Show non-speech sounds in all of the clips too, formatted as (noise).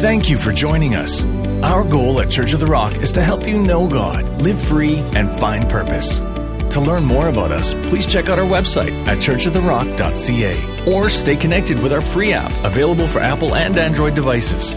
Thank you for joining us. Our goal at Church of the Rock is to help you know God, live free, and find purpose. To learn more about us, please check out our website at churchoftherock.ca or stay connected with our free app available for Apple and Android devices.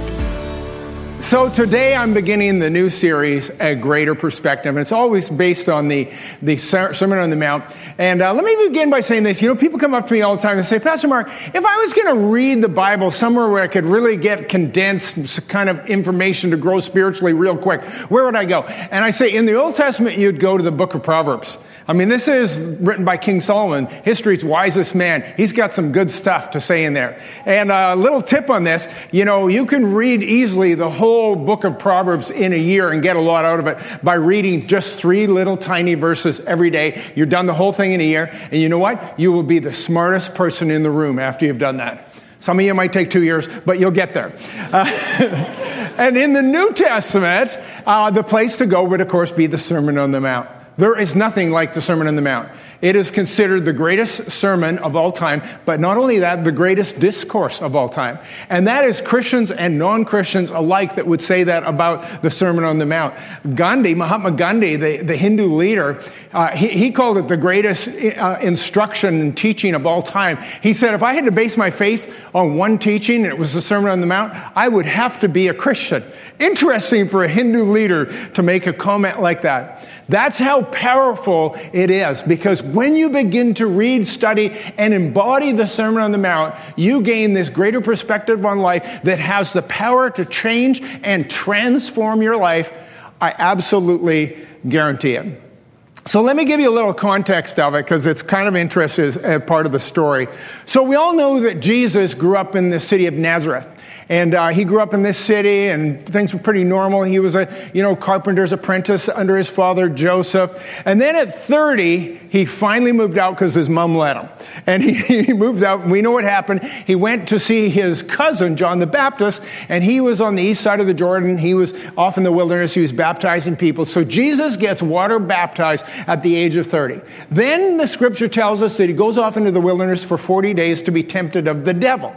So today I'm beginning the new series, A Greater Perspective. And it's always based on the, the Sermon on the Mount. And uh, let me begin by saying this. You know, people come up to me all the time and say, Pastor Mark, if I was going to read the Bible somewhere where I could really get condensed kind of information to grow spiritually real quick, where would I go? And I say, in the Old Testament, you'd go to the book of Proverbs. I mean, this is written by King Solomon, history's wisest man. He's got some good stuff to say in there. And a little tip on this, you know, you can read easily the whole book of Proverbs in a year and get a lot out of it by reading just three little tiny verses every day. You're done the whole thing in a year. And you know what? You will be the smartest person in the room after you've done that. Some of you might take two years, but you'll get there. Uh, (laughs) and in the New Testament, uh, the place to go would, of course, be the Sermon on the Mount. There is nothing like the Sermon on the Mount. It is considered the greatest sermon of all time, but not only that, the greatest discourse of all time. And that is Christians and non-Christians alike that would say that about the Sermon on the Mount. Gandhi, Mahatma Gandhi, the, the Hindu leader, uh, he, he, called it the greatest uh, instruction and teaching of all time. He said, if I had to base my faith on one teaching and it was the Sermon on the Mount, I would have to be a Christian. Interesting for a Hindu leader to make a comment like that. That's how powerful it is because when you begin to read, study, and embody the Sermon on the Mount, you gain this greater perspective on life that has the power to change and transform your life. I absolutely guarantee it. So let me give you a little context of it because it's kind of interesting as uh, part of the story. So we all know that Jesus grew up in the city of Nazareth. And uh, he grew up in this city, and things were pretty normal. He was a, you know, carpenter's apprentice under his father Joseph. And then at 30, he finally moved out because his mom let him. And (laughs) he, he moves out. We know what happened. He went to see his cousin John the Baptist, and he was on the east side of the Jordan. He was off in the wilderness. He was baptizing people. So Jesus gets water baptized at the age of 30. Then the scripture tells us that he goes off into the wilderness for 40 days to be tempted of the devil.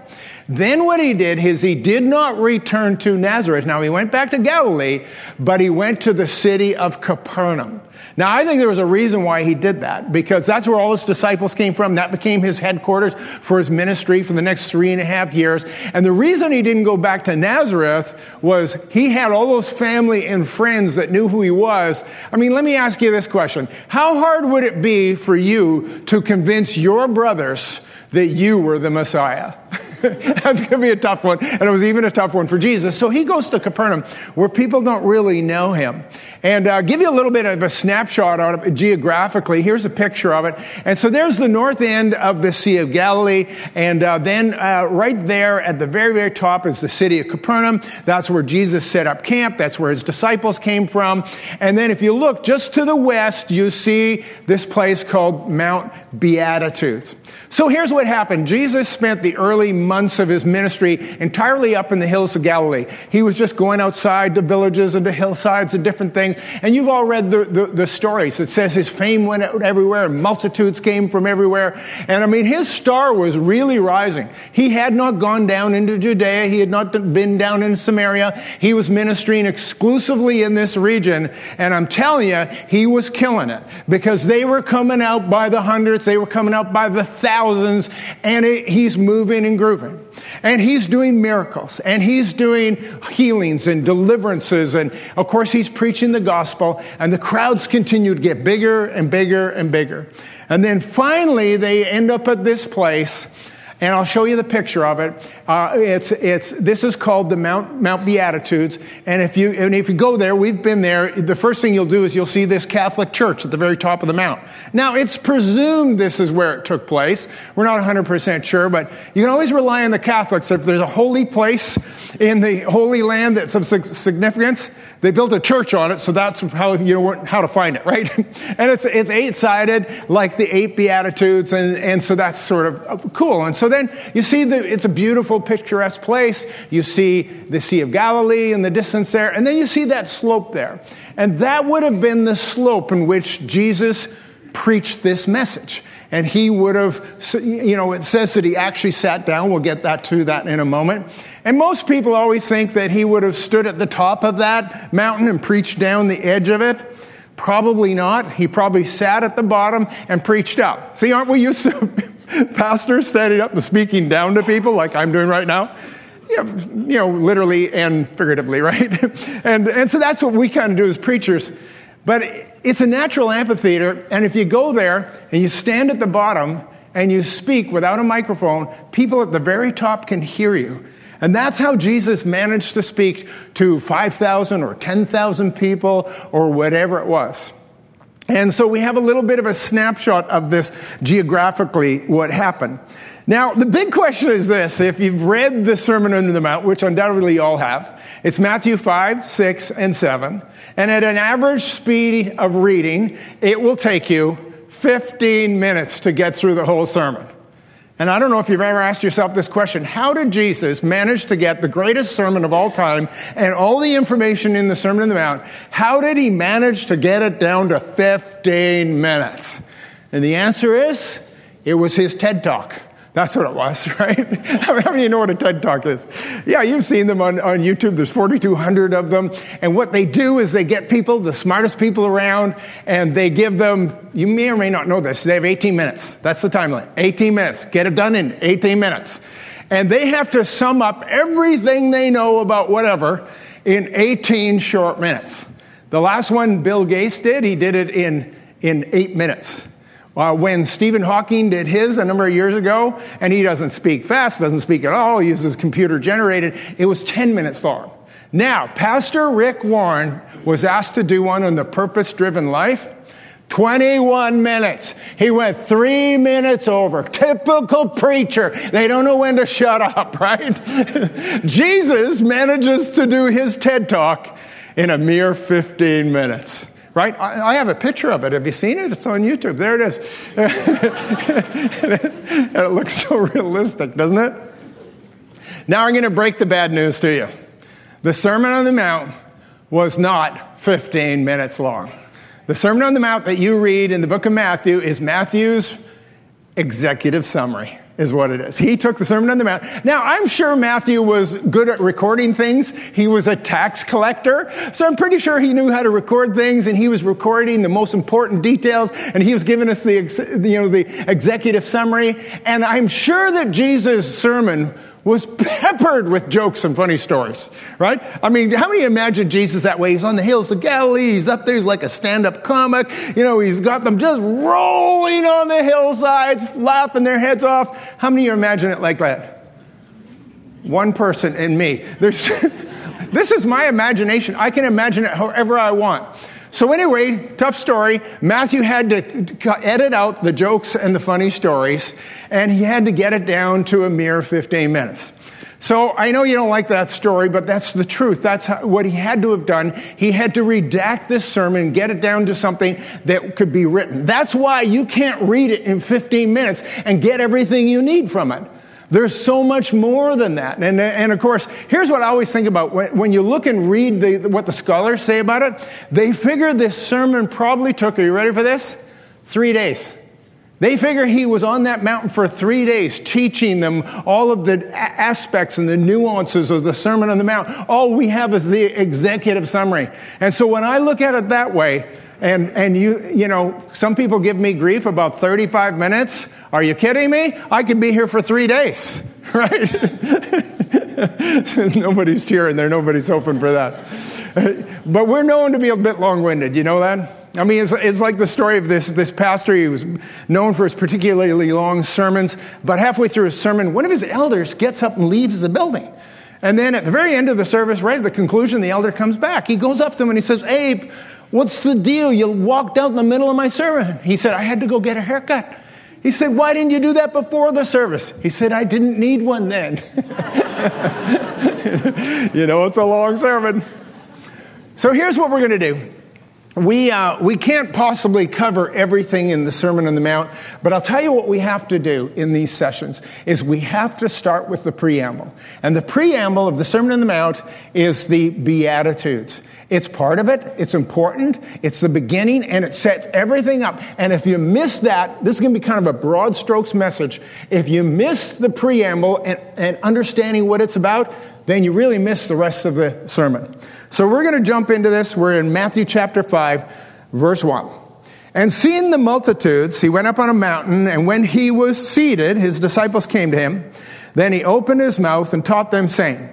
Then what he did is he did not return to Nazareth. Now he went back to Galilee, but he went to the city of Capernaum. Now I think there was a reason why he did that, because that's where all his disciples came from. That became his headquarters for his ministry for the next three and a half years. And the reason he didn't go back to Nazareth was he had all those family and friends that knew who he was. I mean, let me ask you this question. How hard would it be for you to convince your brothers that you were the Messiah? (laughs) (laughs) That's going to be a tough one. And it was even a tough one for Jesus. So he goes to Capernaum where people don't really know him. And uh, give you a little bit of a snapshot on it geographically. Here's a picture of it. And so there's the north end of the Sea of Galilee. And uh, then uh, right there at the very, very top is the city of Capernaum. That's where Jesus set up camp. That's where his disciples came from. And then if you look just to the west, you see this place called Mount Beatitudes. So here's what happened. Jesus spent the early months of his ministry entirely up in the hills of Galilee. He was just going outside to villages and to hillsides and different things. And you've all read the, the, the stories. It says his fame went out everywhere and multitudes came from everywhere. And I mean, his star was really rising. He had not gone down into Judea. He had not been down in Samaria. He was ministering exclusively in this region. And I'm telling you, he was killing it because they were coming out by the hundreds. They were coming out by the thousands and it, he's moving and grooving. And he's doing miracles and he's doing healings and deliverances. And of course, he's preaching the gospel and the crowds continue to get bigger and bigger and bigger. And then finally, they end up at this place and I'll show you the picture of it. Uh, it's, it's, this is called the Mount, Mount Beatitudes. And if you, and if you go there, we've been there, the first thing you'll do is you'll see this Catholic church at the very top of the mount. Now, it's presumed this is where it took place. We're not 100% sure, but you can always rely on the Catholics. If there's a holy place in the Holy Land that's of significance, they built a church on it, so that's how you know how to find it, (laughs) right? and it's it's eight sided, like the eight beatitudes, and and so that's sort of uh, cool. And so then you see the it's a beautiful, picturesque place. You see the Sea of Galilee in the distance there, and then you see that slope there, and that would have been the slope in which Jesus preached this message. And he would have, you know, it says that he actually sat down. We'll get that to that in a moment. And most people always think that he would have stood at the top of that mountain and preached down the edge of it. Probably not. He probably sat at the bottom and preached up. See, aren't we used to (laughs) pastors standing up and speaking down to people like I'm doing right now? You know, you know literally and figuratively, (laughs) right? and, and so that's what we kind of do as preachers. But it's a natural amphitheater, and if you go there and you stand at the bottom and you speak without a microphone, people at the very top can hear you. And that's how Jesus managed to speak to 5,000 or 10,000 people or whatever it was. And so we have a little bit of a snapshot of this geographically, what happened. Now, the big question is this. If you've read the Sermon on the Mount, which undoubtedly you all have, it's Matthew 5, 6, and 7. And at an average speed of reading, it will take you 15 minutes to get through the whole sermon. And I don't know if you've ever asked yourself this question. How did Jesus manage to get the greatest sermon of all time and all the information in the Sermon on the Mount? How did he manage to get it down to 15 minutes? And the answer is, it was his TED Talk. That's what it was, (laughs) right? How many of you know what a TED Talk is? Yeah, you've seen them on, on YouTube. There's 4,200 of them. And what they do is they get people, the smartest people around, and they give them, you may or may not know this, they have 18 minutes. That's the time limit. 18 minutes. Get it done in 18 minutes. And they have to sum up everything they know about whatever in 18 short minutes. The last one Bill Gates did, he did it in, in eight minutes. Uh, when Stephen Hawking did his a number of years ago, and he doesn't speak fast, doesn't speak at all, he uses computer generated, it was 10 minutes long. Now, Pastor Rick Warren was asked to do one on the purpose driven life. 21 minutes. He went three minutes over. Typical preacher. They don't know when to shut up, (laughs) right? Jesus manages to do his TED talk in a mere 15 minutes right? I, I, have a picture of it. Have you seen it? It's on YouTube. There it is. and (laughs) it looks so realistic, doesn't it? Now I'm going to break the bad news to you. The Sermon on the Mount was not 15 minutes long. The Sermon on the Mount that you read in the book of Matthew is Matthew's executive summary is what it is. He took the Sermon on the Mount. Now, I'm sure Matthew was good at recording things. He was a tax collector. So I'm pretty sure he knew how to record things and he was recording the most important details and he was giving us the, you know, the executive summary. And I'm sure that Jesus' sermon was peppered with jokes and funny stories, right? I mean, how many imagine Jesus that way? He's on the hills of Galilee. He's up there. He's like a stand-up comic. You know, he's got them just rolling on the hillsides, laughing their heads off. How many of you imagine it like that? One person and me. There's, (laughs) this is my imagination. I can imagine it however I want. So anyway, tough story. Matthew had to edit out the jokes and the funny stories, and he had to get it down to a mere 15 minutes. So I know you don't like that story, but that's the truth. That's how, what he had to have done. He had to redact this sermon and get it down to something that could be written. That's why you can't read it in 15 minutes and get everything you need from it. There's so much more than that. And, and of course, here's what I always think about. When, when you look and read the, what the scholars say about it, they figure this sermon probably took, are you ready for this? Three days. They figure he was on that mountain for three days, teaching them all of the aspects and the nuances of the Sermon on the Mount. All we have is the executive summary. And so when I look at it that way, and, and you, you know, some people give me grief about 35 minutes. Are you kidding me? I could be here for three days, (laughs) right? (laughs) nobody's cheering there. Nobody's hoping for that. But we're known to be a bit long winded. You know that? I mean, it's, it's like the story of this, this pastor. He was known for his particularly long sermons, but halfway through his sermon, one of his elders gets up and leaves the building. And then at the very end of the service, right at the conclusion, the elder comes back. He goes up to him and he says, Abe, what's the deal? You walked out in the middle of my sermon. He said, I had to go get a haircut. He said, Why didn't you do that before the service? He said, I didn't need one then. (laughs) you know, it's a long sermon. So here's what we're going to do we, uh, we can't possibly cover everything in the Sermon on the Mount, but I'll tell you what we have to do in these sessions is we have to start with the preamble. And the preamble of the Sermon on the Mount is the Beatitudes. It's part of it, it's important, it's the beginning, and it sets everything up. And if you miss that, this is going to be kind of a broad strokes message. If you miss the preamble and, and understanding what it's about, then you really miss the rest of the sermon. So we're going to jump into this. We're in Matthew chapter 5, verse 1. And seeing the multitudes, he went up on a mountain, and when he was seated, his disciples came to him. Then he opened his mouth and taught them, saying,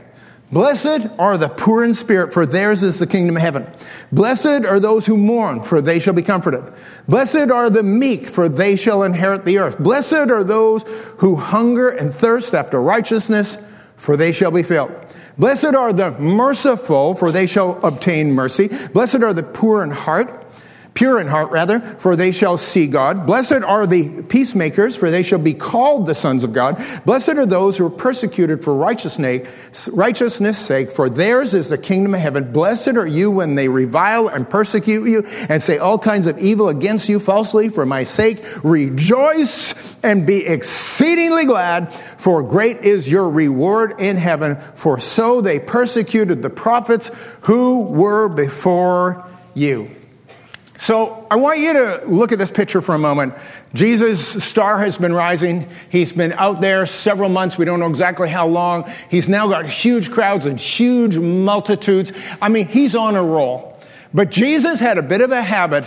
Blessed are the poor in spirit, for theirs is the kingdom of heaven. Blessed are those who mourn, for they shall be comforted. Blessed are the meek, for they shall inherit the earth. Blessed are those who hunger and thirst after righteousness, for they shall be filled. Blessed are the merciful, for they shall obtain mercy. Blessed are the poor in heart pure in heart rather, for they shall see God. Blessed are the peacemakers, for they shall be called the sons of God. Blessed are those who are persecuted for righteousness, sake, for theirs is the kingdom of heaven. Blessed are you when they revile and persecute you and say all kinds of evil against you falsely for my sake. Rejoice and be exceedingly glad, for great is your reward in heaven. For so they persecuted the prophets who were before you. So I want you to look at this picture for a moment. Jesus' star has been rising. He's been out there several months. We don't know exactly how long. He's now got huge crowds and huge multitudes. I mean, he's on a roll. But Jesus had a bit of a habit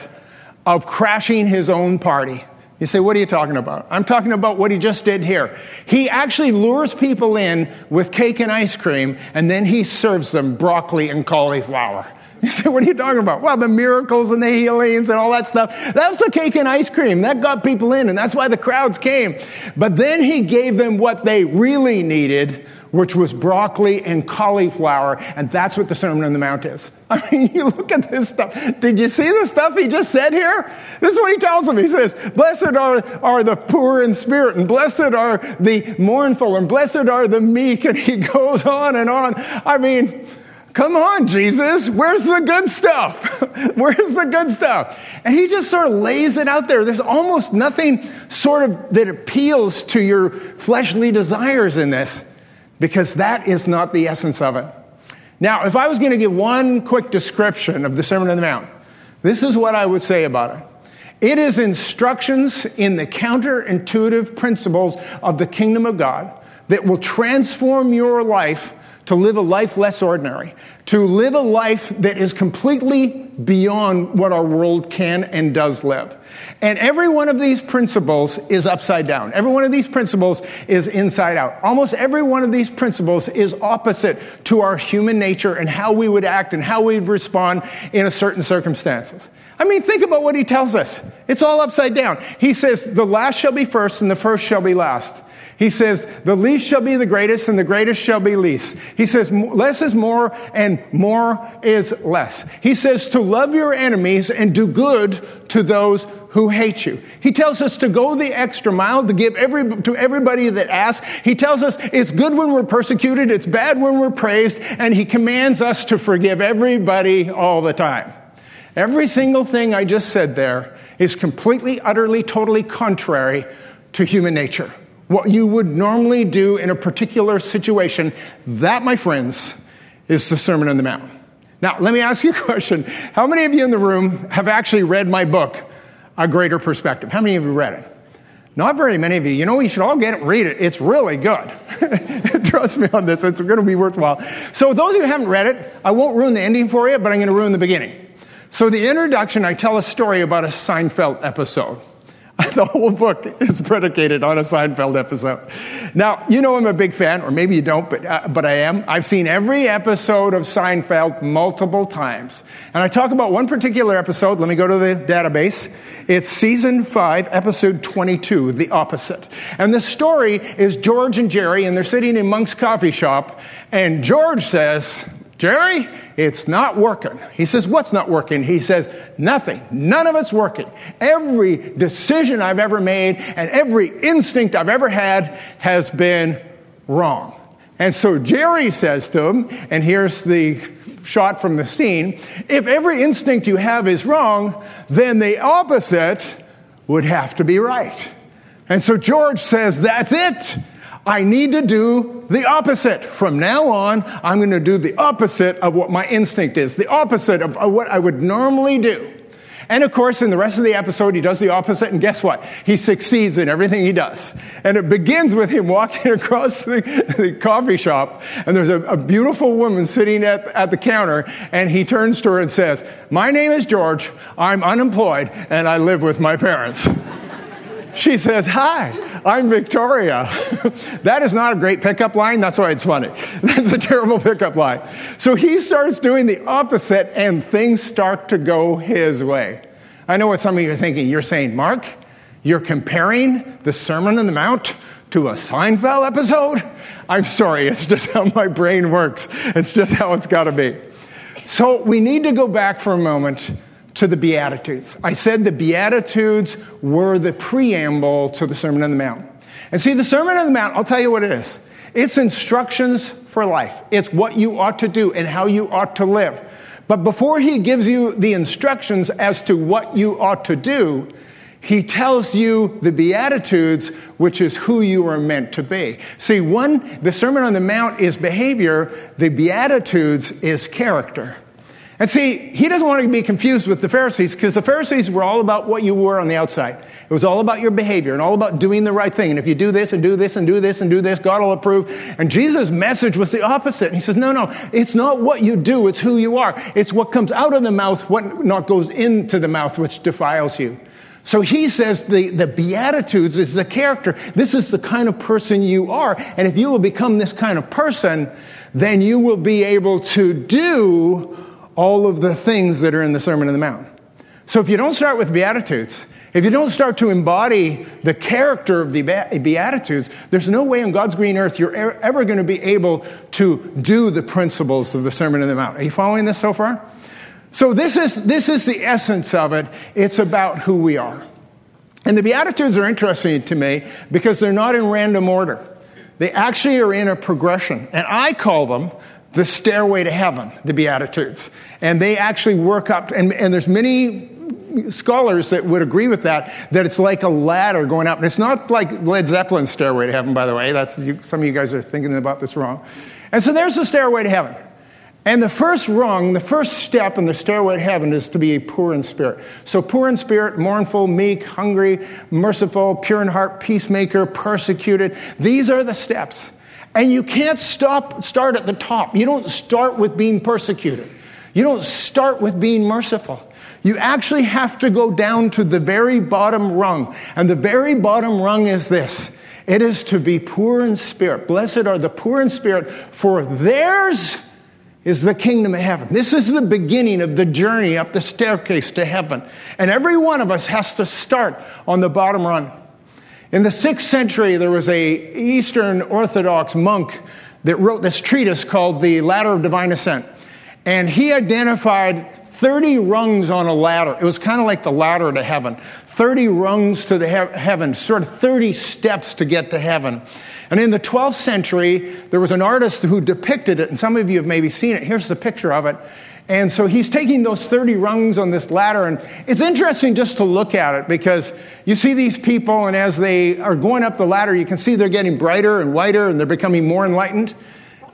of crashing his own party. You say, what are you talking about? I'm talking about what he just did here. He actually lures people in with cake and ice cream, and then he serves them broccoli and cauliflower. You say, what are you talking about? Well, the miracles and the healings and all that stuff. That was the cake and ice cream. That got people in, and that's why the crowds came. But then he gave them what they really needed, which was broccoli and cauliflower, and that's what the Sermon on the Mount is. (laughs) I mean, you look at this stuff. Did you see the stuff he just said here? This is what he tells them. He says, Blessed are, are the poor in spirit, and blessed are the mournful, and blessed are the meek, and he (laughs) goes on and on. I mean, Come on, Jesus, where's the good stuff? (laughs) where's the good stuff? And he just sort of lays it out there. There's almost nothing sort of that appeals to your fleshly desires in this because that is not the essence of it. Now, if I was going to give one quick description of the Sermon on the Mount, this is what I would say about it. It is instructions in the counterintuitive principles of the kingdom of God that will transform your life to live a life less ordinary, to live a life that is completely beyond what our world can and does live. And every one of these principles is upside down. Every one of these principles is inside out. Almost every one of these principles is opposite to our human nature and how we would act and how we'd respond in a certain circumstances. I mean, think about what he tells us. It's all upside down. He says, the last shall be first and the first shall be last. He says, the least shall be the greatest and the greatest shall be least. He says, less is more and more is less. He says to love your enemies and do good to those who hate you. He tells us to go the extra mile to give every, to everybody that asks. He tells us it's good when we're persecuted, it's bad when we're praised, and he commands us to forgive everybody all the time. Every single thing I just said there is completely, utterly, totally contrary to human nature what you would normally do in a particular situation. That, my friends, is the Sermon on the Mount. Now, let me ask you a question. How many of you in the room have actually read my book, A Greater Perspective? How many of you read it? Not very many of you. You know, you should all get it read it. It's really good. (laughs) Trust me on this. It's going to be worthwhile. So, those of you who haven't read it, I won't ruin the ending for you, but I'm going to ruin the beginning. So, the introduction, I tell a story about a Seinfeld episode. (laughs) the whole book is predicated on a Seinfeld episode. Now, you know I'm a big fan, or maybe you don't, but, uh, but I am. I've seen every episode of Seinfeld multiple times. And I talk about one particular episode. Let me go to the database. It's season 5, episode 22, The Opposite. And the story is George and Jerry, and they're sitting in Monk's coffee shop, and George says, Jerry, it's not working. He says, What's not working? He says, Nothing. None of it's working. Every decision I've ever made and every instinct I've ever had has been wrong. And so Jerry says to him, and here's the shot from the scene if every instinct you have is wrong, then the opposite would have to be right. And so George says, That's it. I need to do the opposite. From now on, I'm going to do the opposite of what my instinct is, the opposite of what I would normally do. And of course, in the rest of the episode, he does the opposite, and guess what? He succeeds in everything he does. And it begins with him walking (laughs) across the, the coffee shop, and there's a, a beautiful woman sitting at, at the counter, and he turns to her and says, My name is George, I'm unemployed, and I live with my parents. (laughs) She says, Hi, I'm Victoria. (laughs) that is not a great pickup line. That's why it's funny. (laughs) That's a terrible pickup line. So he starts doing the opposite, and things start to go his way. I know what some of you are thinking. You're saying, Mark, you're comparing the Sermon on the Mount to a Seinfeld episode? I'm sorry, it's just how my brain works. It's just how it's got to be. So we need to go back for a moment to the Beatitudes. I said the Beatitudes were the preamble to the Sermon on the Mount. And see, the Sermon on the Mount, I'll tell you what it is it's instructions for life, it's what you ought to do and how you ought to live. But before he gives you the instructions as to what you ought to do, he tells you the Beatitudes, which is who you are meant to be. See, one, the Sermon on the Mount is behavior, the Beatitudes is character. And see, he doesn't want to be confused with the Pharisees because the Pharisees were all about what you were on the outside. It was all about your behavior and all about doing the right thing. And if you do this and do this and do this and do this, God will approve. And Jesus' message was the opposite. He says, no, no, it's not what you do, it's who you are. It's what comes out of the mouth, what not goes into the mouth, which defiles you. So he says the, the Beatitudes is the character. This is the kind of person you are. And if you will become this kind of person, then you will be able to do all of the things that are in the Sermon on the Mount. So if you don't start with Beatitudes, if you don't start to embody the character of the Beatitudes, there's no way on God's green earth you're ever going to be able to do the principles of the Sermon on the Mount. Are you following this so far? So this is, this is the essence of it. It's about who we are. And the Beatitudes are interesting to me because they're not in random order. They actually are in a progression. And I call them the stairway to heaven, the Beatitudes. And they actually work up, and, and there's many scholars that would agree with that, that it's like a ladder going up. And it's not like Led Zeppelin's stairway to heaven, by the way. That's, you, some of you guys are thinking about this wrong. And so there's the stairway to heaven. And the first rung, the first step in the stairway to heaven is to be poor in spirit. So poor in spirit, mournful, meek, hungry, merciful, pure in heart, peacemaker, persecuted. These are the steps. And you can't stop, start at the top. You don't start with being persecuted. You don't start with being merciful. You actually have to go down to the very bottom rung. And the very bottom rung is this. It is to be poor in spirit. Blessed are the poor in spirit, for theirs is the kingdom of heaven. This is the beginning of the journey up the staircase to heaven. And every one of us has to start on the bottom rung. In the sixth century, there was a Eastern Orthodox monk that wrote this treatise called The Ladder of Divine Ascent. And he identified 30 rungs on a ladder. It was kind of like the ladder to heaven. 30 rungs to the he- heaven, sort of 30 steps to get to heaven. And in the 12th century, there was an artist who depicted it, and some of you have maybe seen it. Here's the picture of it. And so he's taking those 30 rungs on this ladder, and it's interesting just to look at it because you see these people, and as they are going up the ladder, you can see they're getting brighter and whiter and they're becoming more enlightened.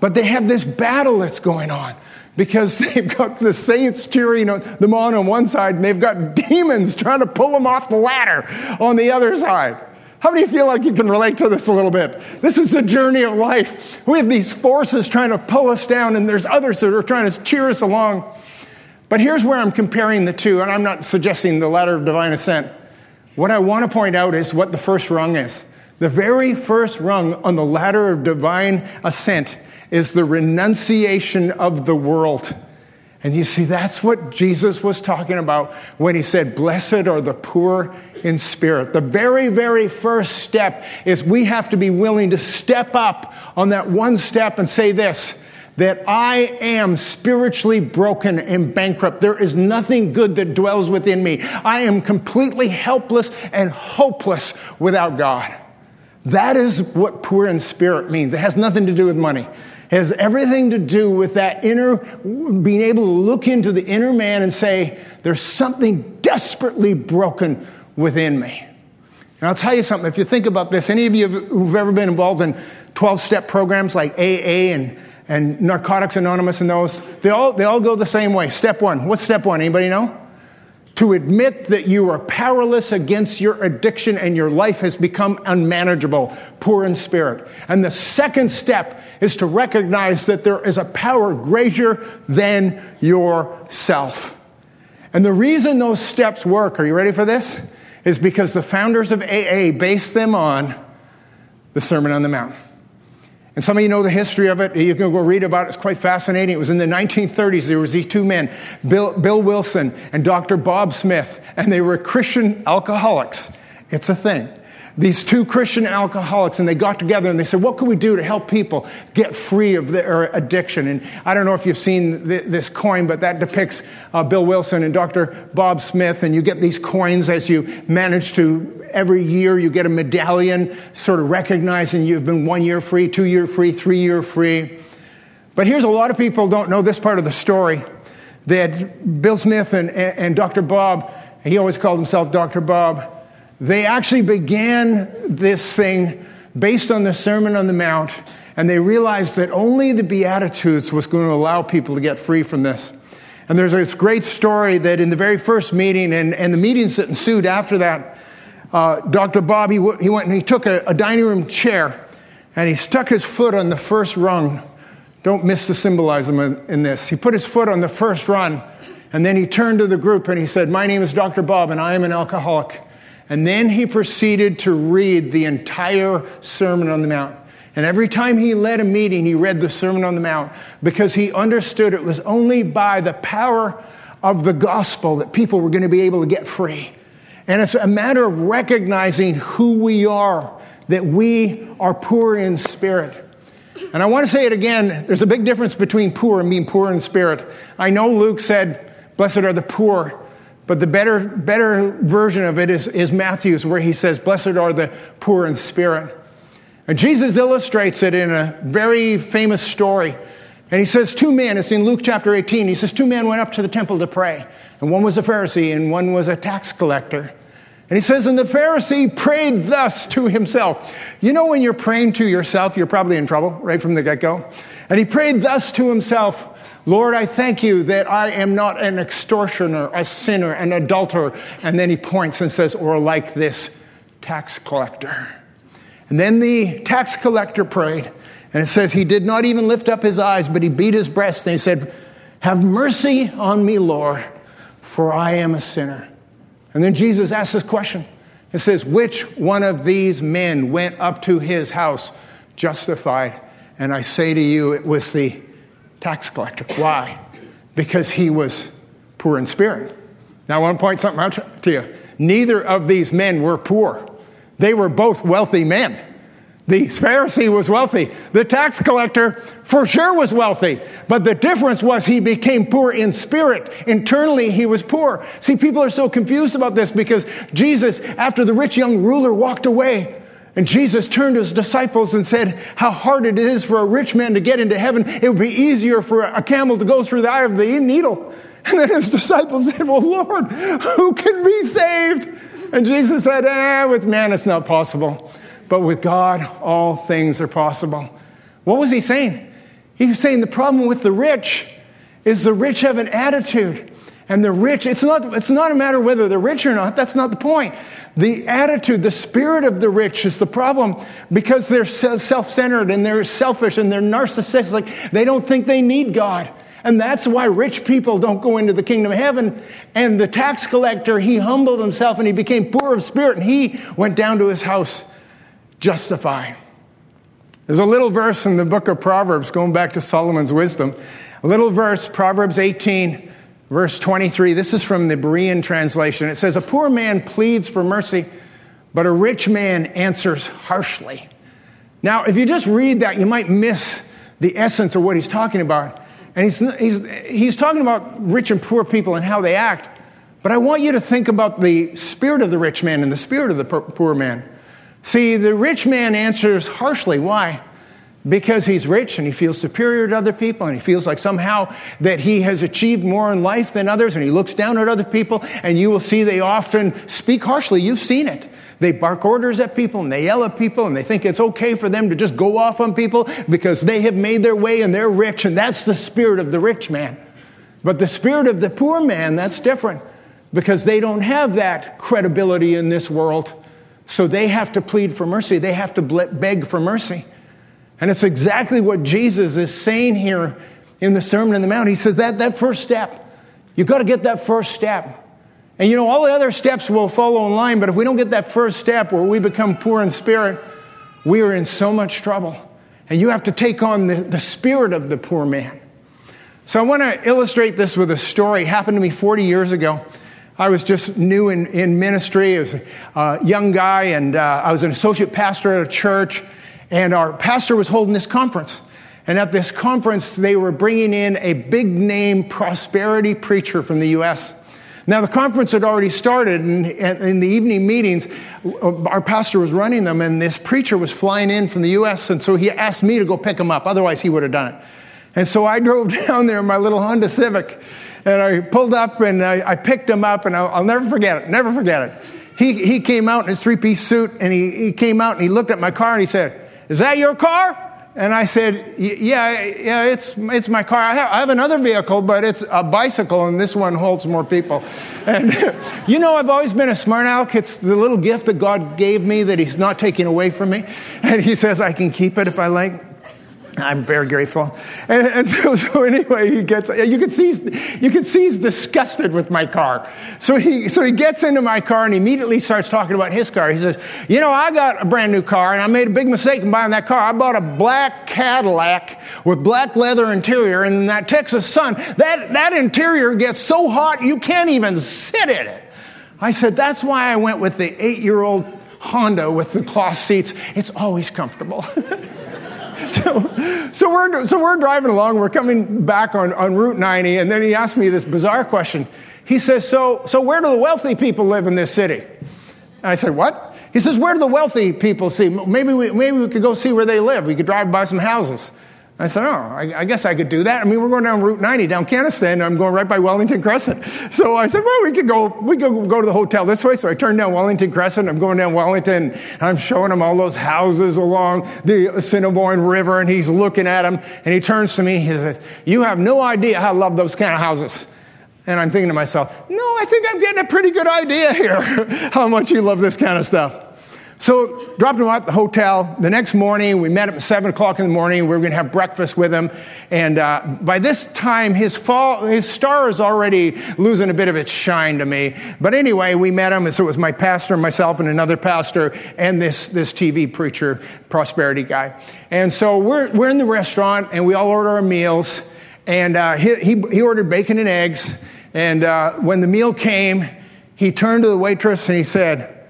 But they have this battle that's going on because (laughs) they've got the saints cheering them on on one side, and they've got demons trying to pull them off the ladder on the other side. How many feel like you can relate to this a little bit? This is the journey of life. We have these forces trying to pull us down, and there's others that are trying to cheer us along. But here's where I'm comparing the two, and I'm not suggesting the ladder of divine ascent. What I want to point out is what the first rung is. The very first rung on the ladder of divine ascent is the renunciation of the world. And you see, that's what Jesus was talking about when he said, Blessed are the poor in spirit. The very, very first step is we have to be willing to step up on that one step and say this that I am spiritually broken and bankrupt. There is nothing good that dwells within me. I am completely helpless and hopeless without God. That is what poor in spirit means. It has nothing to do with money. Has everything to do with that inner, being able to look into the inner man and say, there's something desperately broken within me. And I'll tell you something, if you think about this, any of you who've ever been involved in 12 step programs like AA and, and Narcotics Anonymous and those, they all, they all go the same way. Step one. What's step one? Anybody know? To admit that you are powerless against your addiction and your life has become unmanageable, poor in spirit. And the second step is to recognize that there is a power greater than yourself. And the reason those steps work, are you ready for this? is because the founders of AA based them on the Sermon on the Mount. And some of you know the history of it. You can go read about it. It's quite fascinating. It was in the 1930s. There was these two men, Bill, Bill Wilson and Dr. Bob Smith, and they were Christian alcoholics. It's a thing these two Christian alcoholics and they got together and they said, What can we do to help people get free of their addiction? And I don't know if you've seen this coin, but that depicts uh, Bill Wilson and Dr. Bob Smith. And you get these coins as you manage to, every year, you get a medallion sort of recognizing you've been one year free, two year free, three year free. But here's a lot of people don't know this part of the story that Bill Smith and, and Dr. Bob, he always called himself Dr. Bob they actually began this thing based on the Sermon on the Mount, and they realized that only the Beatitudes was going to allow people to get free from this. And there's this great story that in the very first meeting, and, and the meetings that ensued after that, uh, Dr. Bob, he, went and he took a, a dining room chair and he stuck his foot on the first rung. Don't miss the symbolism in, in this. He put his foot on the first rung, and then he turned to the group and he said, My name is Dr. Bob, and I am an alcoholic. And then he proceeded to read the entire Sermon on the Mount. And every time he led a meeting, he read the Sermon on the Mount because he understood it was only by the power of the gospel that people were going to be able to get free. And it's a matter of recognizing who we are, that we are poor in spirit. And I want to say it again there's a big difference between poor and being poor in spirit. I know Luke said, Blessed are the poor but the better, better version of it is, is Matthew's, where he says, Blessed are the poor in spirit. And Jesus illustrates it in a very famous story. And he says, Two men, it's in Luke chapter 18, he says, Two men went up to the temple to pray. And one was a Pharisee and one was a tax collector. And he says, And the Pharisee prayed thus to himself. You know, when you're praying to yourself, you're probably in trouble right from the get go. And he prayed thus to himself Lord, I thank you that I am not an extortioner, a sinner, an adulterer. And then he points and says, or like this tax collector. And then the tax collector prayed. And it says he did not even lift up his eyes, but he beat his breast and he said, Have mercy on me, Lord, for I am a sinner. And then Jesus asked this question. It says, Which one of these men went up to his house justified? And I say to you, it was the tax collector. Why? Because he was poor in spirit. Now, I want to point something out to you. Neither of these men were poor, they were both wealthy men. The Pharisee was wealthy. The tax collector for sure was wealthy. But the difference was he became poor in spirit. Internally, he was poor. See, people are so confused about this because Jesus, after the rich young ruler walked away, and Jesus turned to his disciples and said, How hard it is for a rich man to get into heaven. It would be easier for a camel to go through the eye of the needle. And then his (laughs) disciples said, Well, Lord, who can be saved? And Jesus said, Eh, with man it's not possible. But with God, all things are possible. What was he saying? He was saying the problem with the rich is the rich have an attitude. And the rich, it's not, it's not a matter whether they're rich or not. That's not the point. The attitude, the spirit of the rich is the problem because they're self centered and they're selfish and they're narcissistic. They don't think they need God. And that's why rich people don't go into the kingdom of heaven. And the tax collector, he humbled himself and he became poor of spirit and he went down to his house justified. There's a little verse in the book of Proverbs, going back to Solomon's wisdom. A little verse, Proverbs 18, Verse 23, this is from the Berean translation. It says, A poor man pleads for mercy, but a rich man answers harshly. Now, if you just read that, you might miss the essence of what he's talking about. And he's, he's, he's talking about rich and poor people and how they act. But I want you to think about the spirit of the rich man and the spirit of the poor man. See, the rich man answers harshly. Why? Because he's rich and he feels superior to other people and he feels like somehow that he has achieved more in life than others and he looks down at other people and you will see they often speak harshly. You've seen it. They bark orders at people and they yell at people and they think it's okay for them to just go off on people because they have made their way and they're rich and that's the spirit of the rich man. But the spirit of the poor man, that's different because they don't have that credibility in this world. So they have to plead for mercy. They have to beg for mercy. And it's exactly what Jesus is saying here in the Sermon on the Mount. He says that, that first step, you've got to get that first step. And you know, all the other steps will follow in line, but if we don't get that first step where we become poor in spirit, we are in so much trouble. And you have to take on the, the spirit of the poor man. So I want to illustrate this with a story. It happened to me 40 years ago. I was just new in, in ministry. I was a young guy, and uh, I was an associate pastor at a church. And our pastor was holding this conference. And at this conference, they were bringing in a big name prosperity preacher from the U.S. Now, the conference had already started, and in the evening meetings, uh, our pastor was running them, and this preacher was flying in from the U.S., and so he asked me to go pick him up. Otherwise, he would have done it. And so I (laughs) drove down there in my little Honda Civic, and I pulled up and I, I picked him up, and I'll, I'll, never forget it, never forget it. He, he came out in his three piece suit, and he, he came out and he looked at my car and he said, Is that your car? And I said, Yeah, yeah, it's, it's my car. I have, I have another vehicle, but it's a bicycle, and this one holds more people. And (laughs) you know, I've always been a smart aleck. It's the little gift that God gave me that He's not taking away from me. And He says I can keep it if I like. I'm very grateful. And, and so, (laughs) so, anyway, he gets, you can see, you can see he's disgusted with my car. So he, so he gets into my car and immediately starts talking about his car. He says, you know, I got a brand new car and I made a big mistake in buying that car. I bought a black Cadillac with black leather interior and in that Texas sun, that, that interior gets so hot you can't even sit in it. I said, that's why I went with the eight year old Honda with the cloth seats. It's always comfortable. (laughs) so, so, we're, so we're driving along, we're coming back on, on Route 90, and then he asked me this bizarre question. He says, so, so where do the wealthy people live in this city? And I said, What? He says, Where do the wealthy people see? Maybe we, maybe we could go see where they live. We could drive by some houses. I said, oh, I, I, guess I could do that. I mean, we're going down Route 90 down Kenaston, and I'm going right by Wellington Crescent. (laughs) So I said, well, we could go, we could go to the hotel this way. So I turned down Wellington Crescent. I'm going down Wellington. And I'm showing him all those houses along the Assiniboine River, and he's looking at them. And he turns to me. He says, you have no idea how I love those kind of houses. And I'm thinking to myself, no, I think I'm getting a pretty good idea here (laughs) how much you love this kind of stuff. So dropped him off at the hotel. The next morning, we met him at seven o'clock in the morning. We were going to have breakfast with him, and uh, by this time, his fall, his star is already losing a bit of its shine to me. But anyway, we met him, and so it was my pastor, myself, and another pastor, and this this TV preacher, prosperity guy. And so we're we're in the restaurant, and we all order our meals, and uh, he, he, he ordered bacon and eggs. And uh, when the meal came, he turned to the waitress and he said.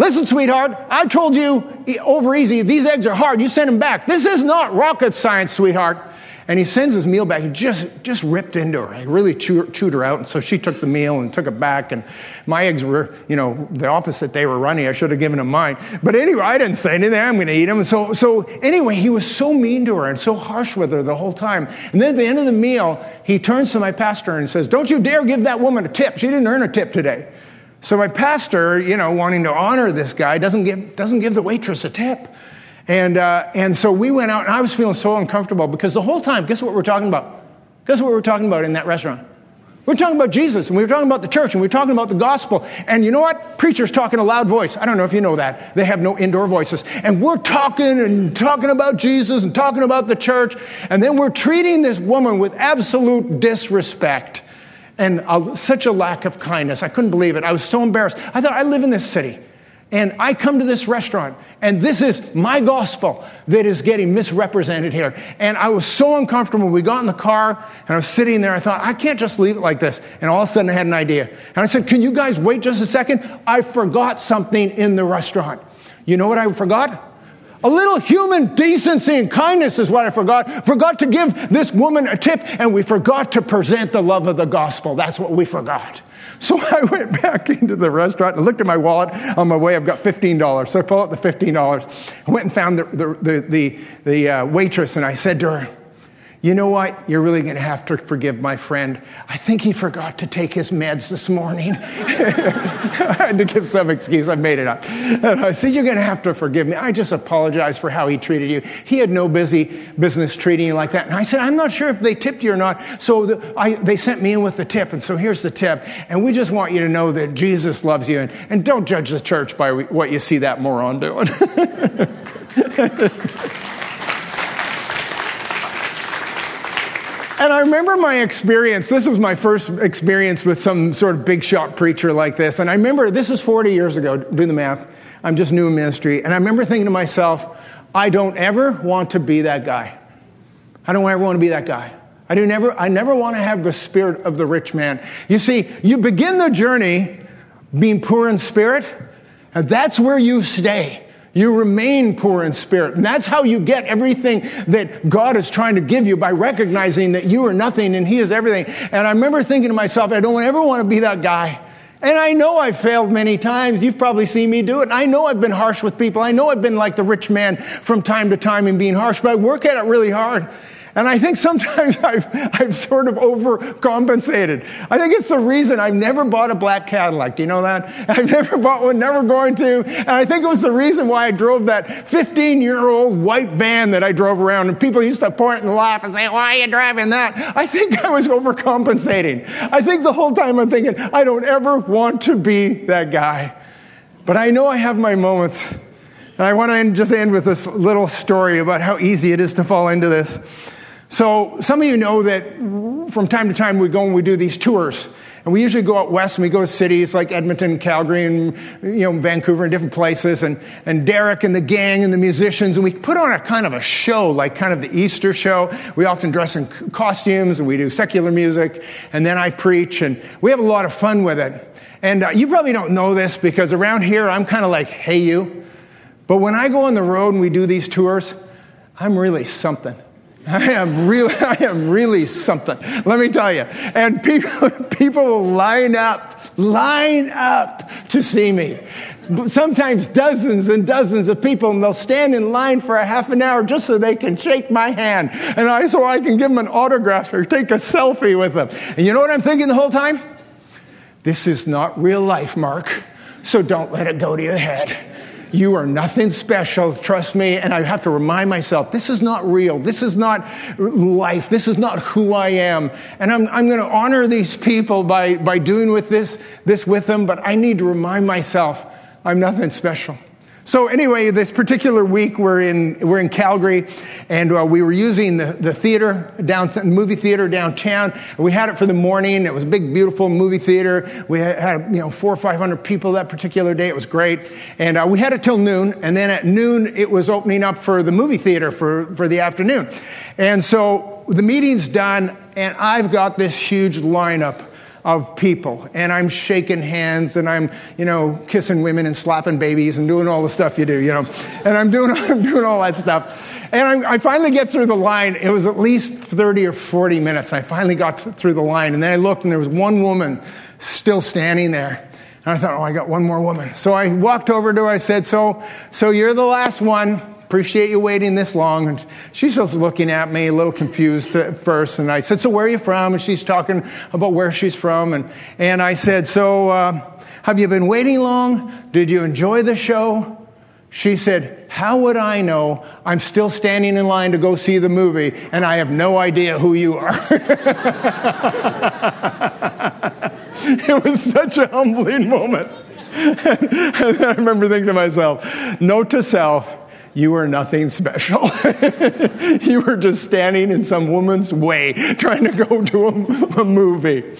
Listen, sweetheart, I told you over easy, these eggs are hard. You send them back. This is not rocket science, sweetheart. And he sends his meal back. He just, just ripped into her. He really chewed, chewed her out. And so she took the meal and took it back. And my eggs were, you know, the opposite. They were runny. I should have given him mine. But anyway, I didn't say anything. I'm going to eat them. So, so anyway, he was so mean to her and so harsh with her the whole time. And then at the end of the meal, he turns to my pastor and says, Don't you dare give that woman a tip. She didn't earn a tip today. So my pastor, you know, wanting to honor this guy, doesn't give, doesn't give the waitress a tip. And, uh, and so we went out, and I was feeling so uncomfortable because the whole time, guess what we're talking about? Guess what we're talking about in that restaurant? We're talking about Jesus, and we were talking about the church, and we were talking about the gospel. And you know what? Preachers talk in a loud voice. I don't know if you know that. They have no indoor voices. And we're talking and talking about Jesus and talking about the church. And then we're treating this woman with absolute disrespect and such a lack of kindness. I couldn't believe it. I was so embarrassed. I thought, I live in this city. And I come to this restaurant, and this is my gospel that is getting misrepresented here. And I was so uncomfortable. We got in the car, and I was sitting there. I thought, I can't just leave it like this. And all of a sudden, I had an idea. And I said, Can you guys wait just a second? I forgot something in the restaurant. You know what I forgot? A little human decency and kindness is what I forgot. Forgot to give this woman a tip, and we forgot to present the love of the gospel. That's what we forgot. So (laughs) I went back into the restaurant and looked at my wallet. On my way, I've got $15. So I pulled out the $15. I went and found the, the, the, the, the uh, waitress, and I said to her, you know what? You're really going to have to forgive my friend. I think he forgot to take his meds this morning. (laughs) I had to give some excuse. I made it up. And I said, You're going to have to forgive me. I just apologize for how he treated you. He had no busy business treating you like that. And I said, I'm not sure if they tipped you or not. So the, I, they sent me in with the tip. And so here's the tip. And we just want you to know that Jesus loves you. And, and don't judge the church by what you see that moron doing. (laughs) And I remember my experience. This was my first experience with some sort of big shot preacher like this. And I remember this is 40 years ago, do the math. I'm just new in ministry. And I remember thinking to myself, I don't ever want to be that guy. I don't ever want to be that guy. I do never, I never want to have the spirit of the rich man. You see, you begin the journey being poor in spirit, and that's where you stay. You remain poor in spirit. And that's how you get everything that God is trying to give you by recognizing that you are nothing and He is everything. And I remember thinking to myself, I don't ever want to be that guy. And I know I've failed many times. You've probably seen me do it. I know I've been harsh with people. I know I've been like the rich man from time to time in being harsh, but I work at it really hard. And I think sometimes (laughs) I've, I've sort of overcompensated. I think it's the reason I've never bought a black Cadillac. Do you know that? (laughs) I've never bought one, never going to. And I think it was the reason why I drove that 15 year old white van that I drove around. And people used to point and laugh and say, Why are you driving that? I think I was overcompensating. I think the whole time I'm thinking, I don't ever want to be that guy. But I know I have my moments. And I want to just end with this little story about how easy it is to fall into this. So some of you know that from time to time we go and we do these tours. And we usually go out west and we go to cities like Edmonton, Calgary, and you know, Vancouver and different places. And, and Derek and the gang and the musicians, and we put on a kind of a show, like kind of the Easter show. We often dress in costumes and we do secular music. And then I preach and we have a lot of fun with it. And uh, you probably don't know this because around here I'm kind of like, hey you. But when I go on the road and we do these tours, I'm really something. (laughs) I am really, (laughs) I am really something. Let me tell you. And people, (laughs) people will line up, line up to see me. Sometimes dozens and dozens of people, and they'll stand in line for a half an hour just so they can shake my hand, and I so I can give them an autograph or take a selfie with them. And you know what I'm thinking the whole time? This is not real life, Mark. So don't let it go to your head. You are nothing special, trust me. And I have to remind myself, this is not real. This is not life. This is not who I am. And I'm, I'm going to honor these people by, by doing with this, this with them, but I need to remind myself, I'm nothing special. So anyway, this particular week we're in we're in Calgary, and uh, we were using the, the theater down movie theater downtown. We had it for the morning. It was a big, beautiful movie theater. We had you know four or five hundred people that particular day. It was great, and uh, we had it till noon. And then at noon it was opening up for the movie theater for for the afternoon. And so the meeting's done, and I've got this huge lineup of people and I'm shaking hands and I'm, you know, kissing women and slapping babies and doing all the stuff you do, you know, and I'm doing, (laughs) I'm doing all that stuff. And I, I finally get through the line. It was at least 30 or 40 minutes. I finally got through the line and then I looked and there was one woman still standing there. And I thought, oh, I got one more woman. So I walked over to her. I said, so, so you're the last one appreciate you waiting this long. And she's just looking at me a little confused at first. And I said, so where are you from? And she's talking about where she's from. And, and I said, so, uh, have you been waiting long? Did you enjoy the show? She said, How would I know? I'm still standing in line to go see the movie, and I have no idea who you are. (laughs) it was such a humbling moment. (laughs) and I remember thinking to myself, Note to self, you are nothing special. (laughs) you were just standing in some woman's way trying to go to a, a movie.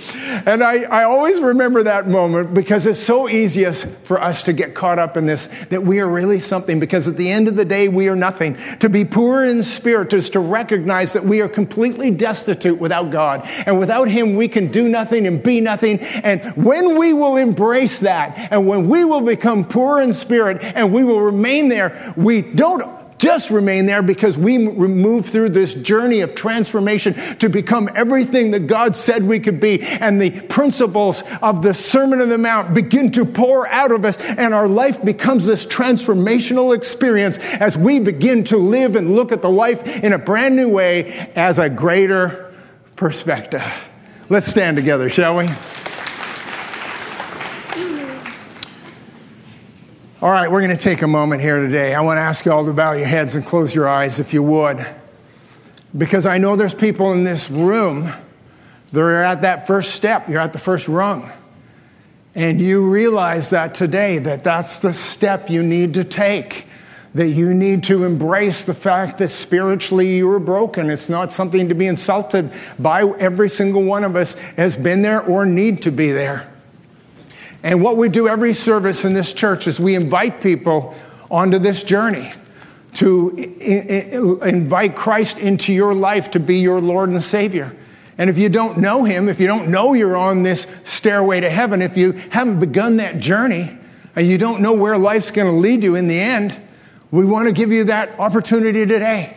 And I, I always remember that moment because it's so easy for us to get caught up in this that we are really something because at the end of the day, we are nothing. To be poor in spirit is to recognize that we are completely destitute without God. And without Him, we can do nothing and be nothing. And when we will embrace that and when we will become poor in spirit and we will remain there, we don't just remain there because we move through this journey of transformation to become everything that God said we could be. And the principles of the Sermon on the Mount begin to pour out of us, and our life becomes this transformational experience as we begin to live and look at the life in a brand new way as a greater perspective. Let's stand together, shall we? All right, we're going to take a moment here today. I want to ask you all to bow your heads and close your eyes if you would. Because I know there's people in this room that are at that first step. You're at the first rung. And you realize that today, that that's the step you need to take. That you need to embrace the fact that spiritually you are broken. It's not something to be insulted by. Every single one of us has been there or need to be there. And what we do every service in this church is we invite people onto this journey to invite Christ into your life to be your Lord and Savior. And if you don't know Him, if you don't know you're on this stairway to heaven, if you haven't begun that journey, and you don't know where life's going to lead you in the end, we want to give you that opportunity today.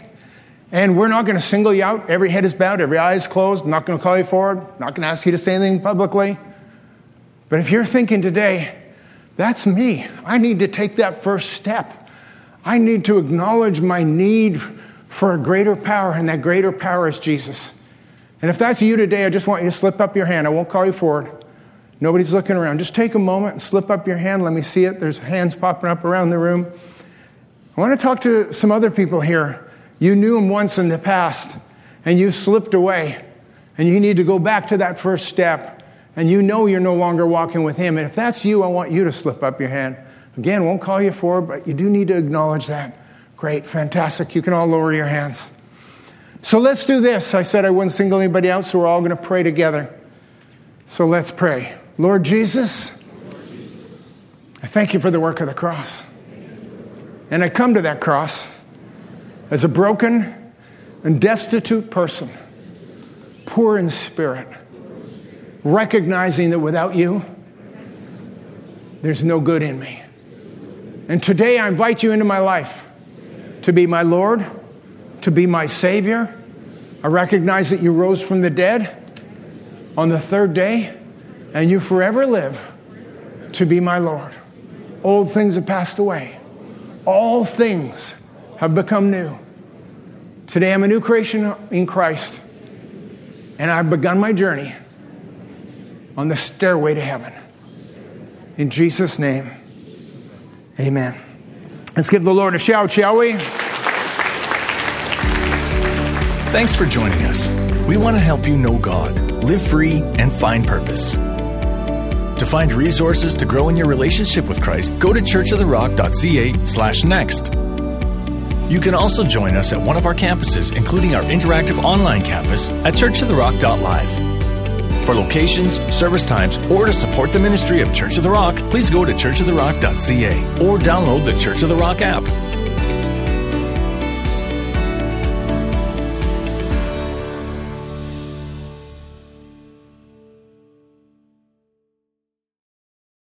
And we're not going to single you out. Every head is bowed, every eye is closed. I'm not going to call you forward. I'm not going to ask you to say anything publicly. But if you're thinking today, that's me, I need to take that first step. I need to acknowledge my need for a greater power, and that greater power is Jesus. And if that's you today, I just want you to slip up your hand. I won't call you forward. Nobody's looking around. Just take a moment and slip up your hand. Let me see it. There's hands popping up around the room. I want to talk to some other people here. You knew him once in the past, and you slipped away, and you need to go back to that first step and you know you're no longer walking with Him. And if that's you, I want you to slip up your hand. Again, won't call you forward, but you do need to acknowledge that. Great, fantastic. You can all lower your hands. So let's do this. I said I wouldn't single anybody out, so we're all going to pray together. So let's pray. Lord Jesus, I thank you for the work of the cross. And I come to that cross as a broken and destitute person, poor in spirit recognizing that without you, there's no good in me. And today I invite you into my life to be my Lord, to be my Savior. I recognize that you rose from the dead on the third day, and you forever live to be my Lord. Old things have passed away, all things have become new. Today I'm a new creation in Christ, and I've begun my journey on the stairway to heaven. In Jesus' name, amen. Let's give the Lord a shout, shall we? Thanks for joining us. We want to help you know God, live free, and find purpose. To find resources to grow in your relationship with Christ, go to churchoftherock.ca slash next. You can also join us at one of our campuses, including our interactive online campus at churchoftherock.live. For locations, service times, or to support the ministry of Church of the Rock, please go to churchoftherock.ca or download the Church of the Rock app.